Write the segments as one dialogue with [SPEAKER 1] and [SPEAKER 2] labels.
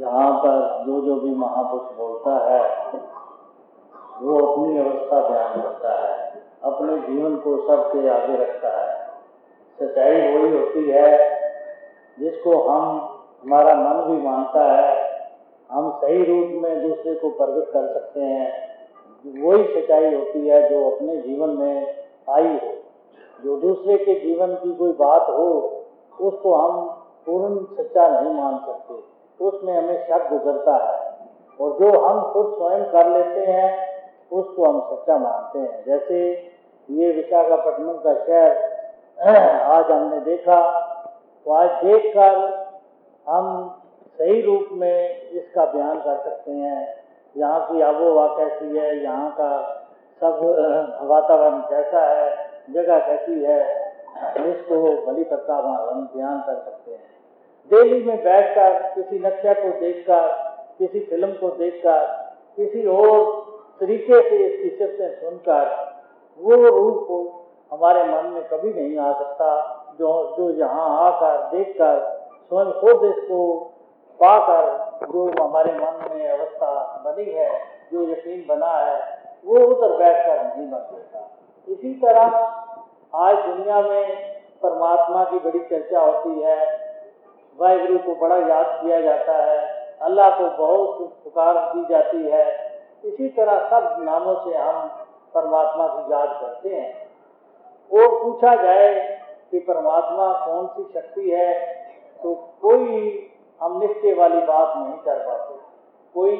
[SPEAKER 1] जहाँ पर जो जो भी महापुरुष बोलता है, वो अपनी अवस्था बयान करता है। अपने जीवन को सबके आगे रखता है। सच्चाई वही होती है, जिसको हम, हमारा मन भी मानता है। हम सही रूप में दूसरे को प्रकट कर सकते हैं। वही सच्चाई होती है जो अपने जीवन में आई हो। जो दूसरे के जीवन की कोई बात हो, उसको हम पूर्ण सच्चा नहीं मान सकते। उसमें हमें शक गुजरता है। और जो हम खुद स्वयं कर लेते हैं, उसको हम सच्चा मानते हैं। जैसे ये विशाखापट्टनम का शहर, आज हमने देखा तो आज देखकर हम सही रूप में इसका बयान कर सकते हैं। यहाँ की आबो हवा कैसी है? यहाँ का सब, वातावरण कैसा है? जगह कैसी है? इसको भली प्रकार हम बयान कर सकते हैं। दिल्ली में बैठकर, किसी नक्शा को देखकर, किसी फ़िल्म को देखकर, किसी और तरीके से इसकी सिफतें सुनकर, वो रूप हमारे मन में कभी नहीं आ सकता। जो जो यहाँ आकर देखकर, स्वयं खुद इसको पाकर जो हमारे मन में अवस्था बनी है, जो यकीन बना है, वो उधर बैठकर नहीं बन सकता। इसी तरह आज दुनिया में परमात्मा की बड़ी चर्चा होती है वाहिगुरु को बड़ा याद किया जाता है। अल्लाह को बहुत पुकार दी जाती है। इसी तरह सब नामों से हम परमात्मा की याद करते हैं। और पूछा जाए कि परमात्मा कौन सी शक्ति है तो कोई हम निश्चय वाली बात नहीं कर पाते। कोई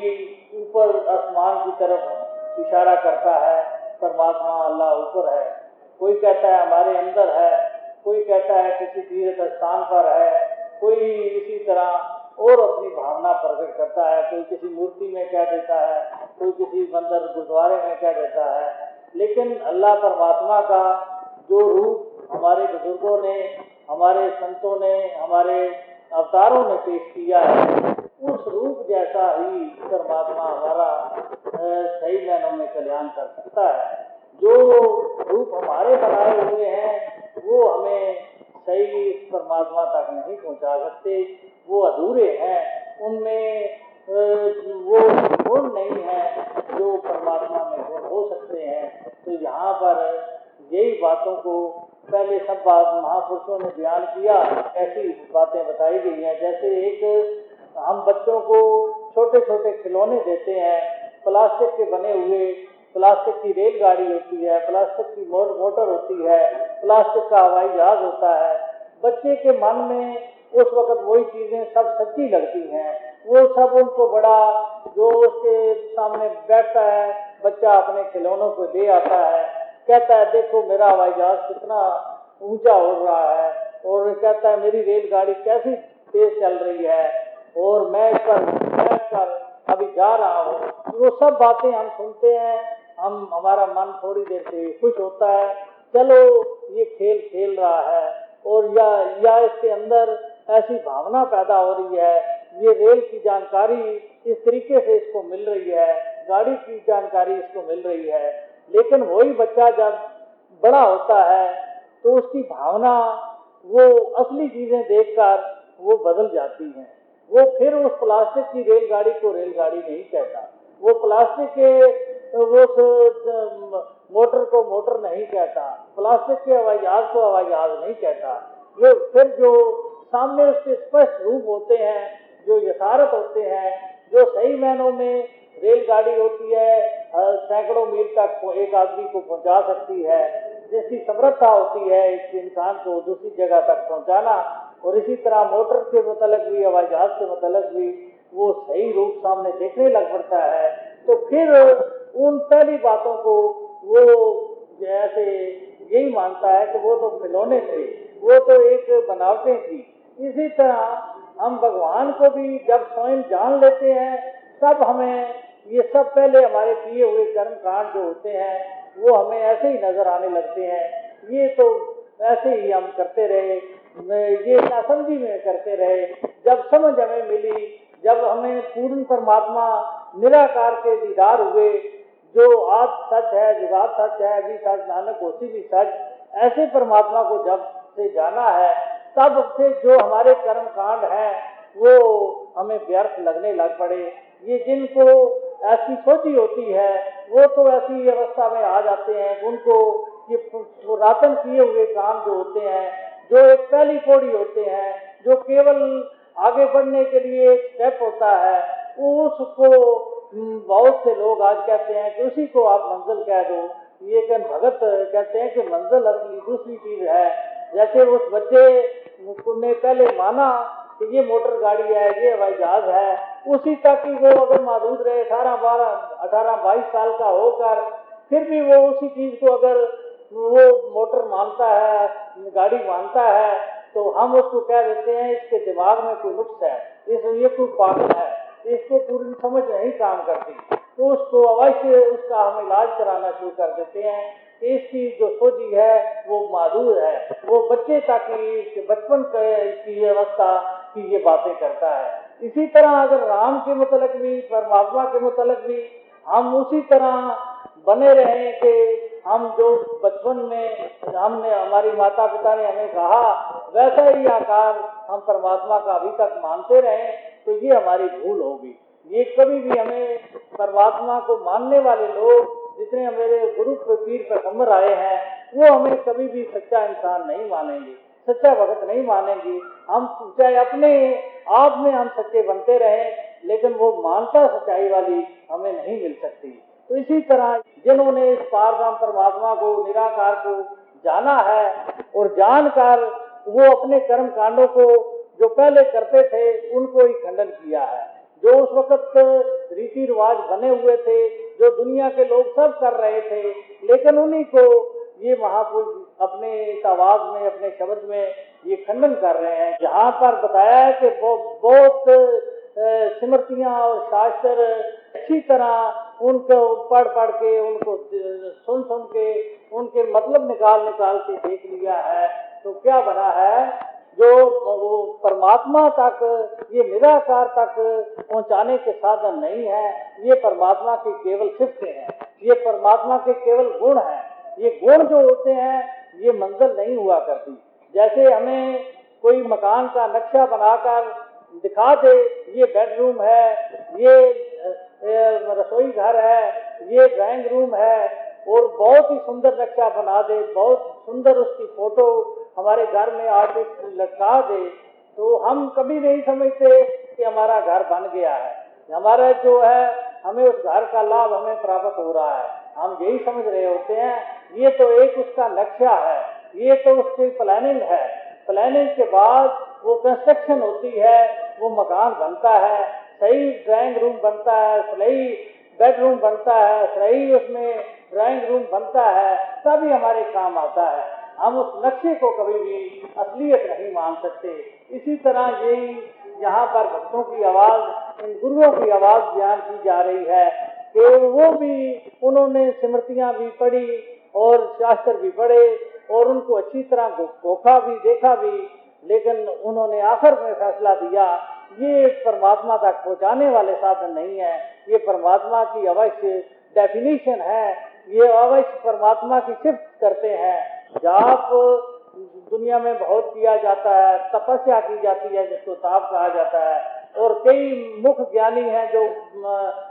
[SPEAKER 1] ऊपर आसमान की तरफ़ इशारा करता है, परमात्मा अल्लाह ऊपर है। कोई कहता है हमारे अंदर है, कोई कहता है किसी तीर्थ स्थान पर है कोई इसी तरह और अपनी भावना प्रकट करता है, कोई किसी मूर्ति में कह देता है, कोई किसी मंदिर, गुरुद्वारे में कह देता है। लेकिन अल्लाह परमात्मा का जो रूप हमारे बुज़ुर्गों ने, हमारे संतों ने, हमारे अवतारों ने पेश किया है, उस रूप जैसा ही परमात्मा हमारा सही मैनों में कल्याण कर सकता है। जो रूप हमारे बनाए हुए हैं वो हमें सही इस परमात्मा तक नहीं पहुँचा सकते। वो अधूरे हैं। उनमें वो गुण नहीं है जो परमात्मा में गुण हो सकते हैं। तो यहाँ पर यही बातों को पहले सब बात महापुरुषों ने बयान किया। ऐसी बातें बताई गई हैं। जैसे एक, हम बच्चों को छोटे छोटे खिलौने देते हैं। प्लास्टिक के बने हुए, प्लास्टिक की रेलगाड़ी होती है, प्लास्टिक की मोटर होती है, प्लास्टिक का हवाई जहाज़ होता है। बच्चे के मन में उस वक्त वही चीज़ें सब सच्ची लगती हैं। वो सब उनको बड़ा जो उसके सामने बैठता है। बच्चा अपने खिलौनों को दे आता है। कहता है, देखो मेरा हवाई जहाज़ कितना ऊँचा उड़ रहा है। और कहता है, मेरी रेलगाड़ी कैसी तेज चल रही है और मैं इस पर बैठ कर अभी जा रहा हूँ। वो सब बातें हम सुनते हैं। हम, हमारा मन थोड़ी देर से खुश होता है। चलो, ये खेल खेल रहा है। और या या इसके अंदर ऐसी भावना पैदा हो रही है, ये रेल की जानकारी इस तरीके से इसको मिल रही है, गाड़ी की जानकारी इसको मिल रही है, लेकिन वही बच्चा जब बड़ा होता है तो उसकी भावना, वो असली चीज़ें देखकर वो बदल जाती हैं। वो फिर उस प्लास्टिक की रेलगाड़ी को रेलगाड़ी नहीं कहता। वो प्लास्टिक के वो मोटर को मोटर नहीं कहता, प्लास्टिक के हवाई जहाज़ को हवाई जहाज़ नहीं कहता वो फिर जो सामने उसके स्पष्ट रूप होते हैं, जो यथारत होते हैं, जो सही मैनों में रेलगाड़ी होती है सैकड़ों मील तक एक आदमी को पहुँचा सकती है जिसकी समृद्धता होती है इस इंसान को दूसरी जगह तक पहुंचाना, और इसी तरह मोटर के मतलब भी हवाई जहाज़ के मतलब भी, वो सही रूप सामने देखने लग पड़ता है तो फिर उन पहली बातों को वो जैसे यही मानता है कि वो तो खिलौने थे, वो तो एक बनावटें थी। इसी तरह हम भगवान को भी जब स्वयं जान लेते हैं, तब हमें ये सब पहले हमारे किए हुए कर्म कांड जो होते हैं, वो हमें ऐसे ही नज़र आने लगते हैं। ये तो ऐसे ही हम करते रहे ये नासमझी में करते रहे। जब समझ हमें मिली, जब हमें पूर्ण परमात्मा निराकार के दीदार हुए जो आज सच है जुगात सच है, अभी सच, नानक होती भी सच, ऐसे परमात्मा को जब से जाना है, तब से जो हमारे कर्म कांड है, वो हमें व्यर्थ लगने लग पड़े। ये जिनको ऐसी सोची होती है, वो तो ऐसी अवस्था में आ जाते हैं। उनको ये पुरातन किए हुए काम जो होते हैं, जो एक पहली पौड़ी होते हैं, जो केवल आगे बढ़ने के लिए एक स्टेप होता है उसको बहुत से लोग आज कहते हैं कि उसी को आप मंजिल कह दो। ये कन भगत कहते हैं कि मंजिल असली दूसरी चीज़ है। जैसे उस बच्चे ने पहले माना कि ये मोटर गाड़ी है, ये हवाई जहाज़ है। उसी तक वो अगर मौजूद रहे, अठारह, बारह, अठारह, बाईस साल का होकर, फिर भी वो उसी चीज़ को अगर वो मोटर मानता है, गाड़ी मानता है तो हम उसको कह देते हैं, इसके दिमाग में कोई नुक्स है। इसलिए कोई पागल है। इसको पूरी समझ नहीं काम करती। तो उसको अवश्य उसका हम इलाज कराना शुरू कर देते हैं। इसकी जो सोची है, वो मादूर है। वो बच्चे तक बचपन की अवस्था की ये बातें करता है। इसी तरह अगर राम के मुतलक भी, परमात्मा के मुतलक भी, हम उसी तरह बने रहें कि हम जो बचपन में हमने, हमारी माता पिता ने हमें कहा, वैसा ही आकार हम परमात्मा का अभी तक मानते रहे तो ये हमारी भूल होगी। ये कभी भी हमें परमात्मा को मानने वाले लोग जितने मेरे गुरु पीर पैगंबर आए हैं, वो हमें कभी भी सच्चा इंसान नहीं मानेंगे। सच्चा भगत नहीं मानेंगे। हम चाहे अपने आप में हम सच्चे बनते रहे, लेकिन वो मानता सच्चाई वाली हमें नहीं मिल सकती। तो इसी तरह जिन्होंने इस पारब्रह्म परमात्मा को, निराकार को जाना है और जानकर वो अपने कर्म कांडों को जो पहले करते थे, उनको ही खंडन किया है। जो उस वक्त रीति रिवाज बने हुए थे, जो दुनिया के लोग सब कर रहे थे, लेकिन उन्हीं को ये महापुरुष अपने इस आवाज़ में, अपने शब्द में ये खंडन कर रहे हैं। जहाँ पर बताया है कि बहुत स्मृतियाँ और शास्त्र अच्छी तरह उनको पढ़ पढ़ के, उनको सुन सुन के, उनके मतलब निकाल निकाल के देख लिया है तो क्या बना है? जो वो परमात्मा तक, ये निराकार तक पहुँचाने के साधन नहीं है, ये परमात्मा की केवल सिफ्त हैं, ये परमात्मा के केवल गुण हैं, ये गुण जो होते हैं, ये मंजिल नहीं हुआ करती। जैसे हमें कोई मकान का नक्शा बनाकर दिखा दे, ये बेडरूम है, ये रसोई घर है, ये ड्राइंग रूम है, और बहुत ही सुंदर नक्शा बना दे, बहुत सुंदर उसकी फ़ोटो हमारे घर में आर्टिस्ट लटका दे। तो हम कभी नहीं समझते कि हमारा घर बन गया है। हमारा जो है, हमें उस घर का लाभ हमें प्राप्त हो रहा है। हम यही समझ रहे होते हैं, ये तो एक उसका नक्शा है, ये तो उसकी प्लानिंग है। प्लानिंग के बाद वो कंस्ट्रक्शन होती है, वो मकान बनता है सही ड्राइंग रूम बनता है, सही बेडरूम बनता है, सही उसमें ड्राइंग रूम बनता है, तभी हमारे काम आता है। हम उस नक्शे को कभी भी असलियत नहीं मान सकते। इसी तरह यही यहाँ पर भक्तों की आवाज़, इन गुरुओं की आवाज़ बयान की जा रही है कि वो भी, उन्होंने स्मृतियाँ भी पढ़ी और शास्त्र भी पढ़े और उनको अच्छी तरह धोखा भी, देखा भी लेकिन उन्होंने आखिर में फैसला दिया, ये परमात्मा तक पहुँचाने वाले साधन नहीं है। ये परमात्मा की अवश्य डेफिनेशन है। ये अवश्य परमात्मा की सिफ्त करते हैं। जाप दुनिया में बहुत किया जाता है, तपस्या की जाती है, जिसको ताप कहा जाता है। और कई मुख्य ज्ञानी हैं जो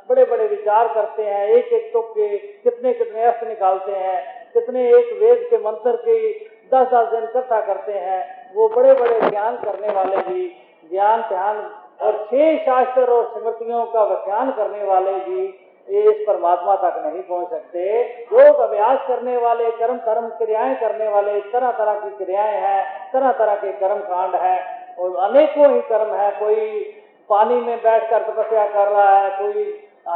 [SPEAKER 1] बड़े बड़े विचार करते हैं। एक एक तुक के कितने कितने अर्थ निकालते हैं। कितने एक वेद के मंत्र के दस दस दिन इकट्ठा करते हैं। वो बड़े बड़े ज्ञान करने वाले भी ज्ञान ध्यान, और छह शास्त्र और स्मृतियों का व्याख्यान करने वाले भी इस परमात्मा तक नहीं पहुँच सकते। योग अभ्यास करने वाले, कर्म कर्म क्रियाएँ करने वाले तरह तरह की क्रियाएँ हैं तरह तरह के कर्म कांड है, और अनेकों ही कर्म है। कोई पानी में बैठकर तपस्या कर रहा है, कोई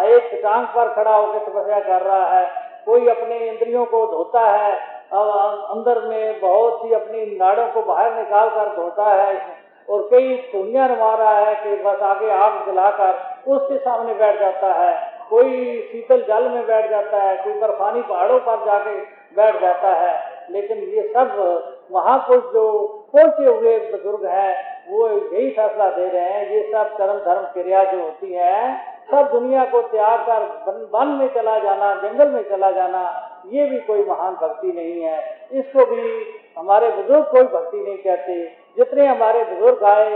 [SPEAKER 1] एक टांग पर खड़ा होकर तपस्या कर रहा है, कोई अपने इंद्रियों को धोता है अंदर में बहुत सी अपनी नाड़ों को बाहर निकाल कर धोता है और कई पुण्य रमा रहा है कि बस आगे आग जलाकर उसके सामने बैठ जाता है। कोई शीतल जल में बैठ जाता है, कोई बर्फानी पहाड़ों पर जाके बैठ जाता है। लेकिन ये सब कुछ जो पहुँचे हुए बुज़ुर्ग हैं, वो यही फैसला दे रहे हैं। ये सब कर्म धर्म क्रिया जो होती है सब दुनिया को त्याग कर वन में चला जाना, जंगल में चला जाना, ये भी कोई महान भक्ति नहीं है। इसको भी हमारे बुज़ुर्ग कोई भक्ति नहीं कहते। जितने हमारे बुज़ुर्ग आए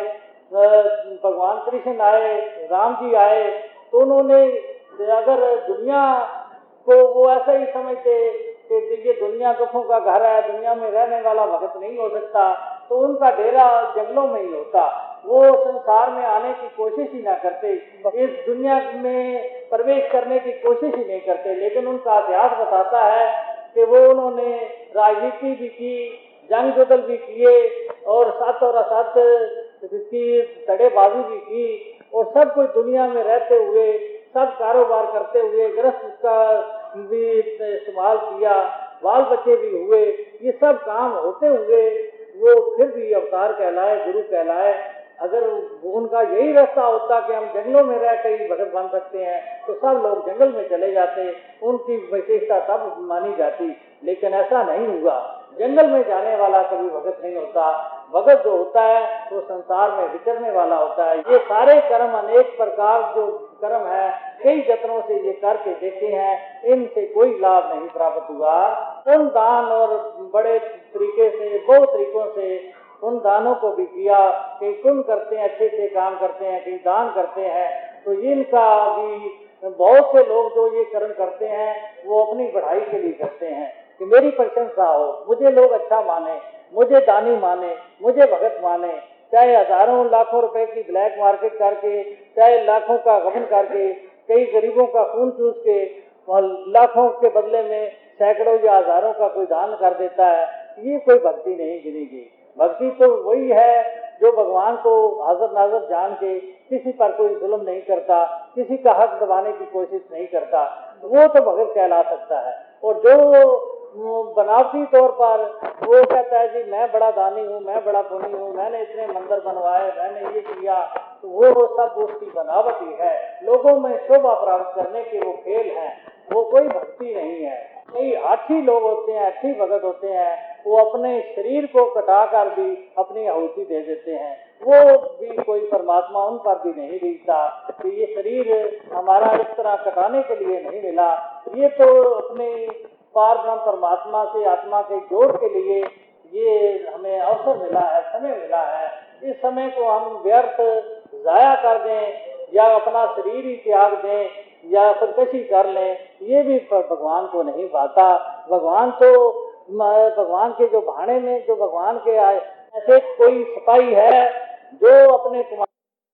[SPEAKER 1] भगवान कृष्ण आए, राम जी आए तो उन्होंने अगर दुनिया को वो ऐसा ही समझते कि ये दुनिया दुखों का घर है, दुनिया में रहने वाला भगत नहीं हो सकता। तो उनका डेरा जंगलों में ही होता। वो संसार में आने की कोशिश ही ना करते। इस दुनिया में प्रवेश करने की कोशिश ही नहीं करते। लेकिन उनका इतिहास बताता है कि वो उन्होंने राजनीति भी की जंग जुदल भी किए और साथ और साथ की तड़ेबाजी भी की और सब कुछ दुनिया में रहते हुए, सब कारोबार करते हुए, ग्रस्त का भी इस्तेमाल किया, बाल बच्चे भी हुए, ये सब काम होते हुए वो फिर भी अवतार कहलाए, गुरु कहलाए। अगर उनका यही रास्ता होता कि हम जंगलों में रह कर ही भगत बन सकते हैं तो सब लोग जंगल में चले जाते, उनकी विशेषता तब मानी जाती। लेकिन ऐसा नहीं हुआ। जंगल में जाने वाला कभी भगत नहीं होता। भगत जो होता है, वो संसार में विचरने वाला होता है। ये सारे कर्म अनेक प्रकार जो कर्म है, कई जत्नों से ये करके देखे हैं, इनसे कोई लाभ नहीं प्राप्त हुआ। उन दान और बड़े तरीके से, बहुत तरीकों से उन दानों को भी किया कई पुण्य करते हैं, अच्छे से काम करते हैं कई दान करते हैं। तो इनका भी बहुत से लोग जो ये कर्म करते हैं, वो अपनी बढ़ाई के लिए करते हैं। कि मेरी प्रशंसा हो, मुझे लोग अच्छा माने, मुझे दानी माने, मुझे भगत माने चाहे हज़ारों लाखों रुपए की ब्लैक मार्केट करके, चाहे लाखों का गबन करके, कई गरीबों का खून चूस के लाखों के बदले में सैकड़ों या हज़ारों का कोई दान कर देता है, ये कोई भक्ति नहीं गिनेगी। भक्ति तो वही है जो भगवान को हाजर नाजर जान के किसी पर कोई जुल्म नहीं करता, किसी का हक दबाने की कोशिश नहीं करता। वो तो भगत कहला सकता है। और जो बनावटी तौर पर वो कहता है जी, मैं बड़ा दानी हूँ, मैं बड़ा पुनी हूँ, मैंने इतने मंदिर बनवाए, मैंने ये किया। तो वो सब उसकी बनावटी है। लोगों में शोभा प्राप्त करने के वो खेल हैं। वो कोई भक्ति नहीं है। कई अच्छी लोग होते हैं अच्छी भगत होते हैं, वो अपने शरीर को कटा कर भी अपनी आहुति दे देते हैं। वो भी कोई परमात्मा उन पर भी नहीं बीतता कि ये शरीर हमारा इस तरह कटाने के लिए नहीं मिला। ये तो अपने पार ब्रह्म परमात्मा से आत्मा के जोड़ के लिए ये हमें अवसर मिला है, समय मिला है। इस समय को हम व्यर्थ जाया कर दें या अपना शरीर ही त्याग दें या खुदकशी कर लें, ये भी भगवान को नहीं भाता। भगवान तो भगवान के जो भाने में, जो भगवान के आए, ऐसे कोई सिपाही है जो अपने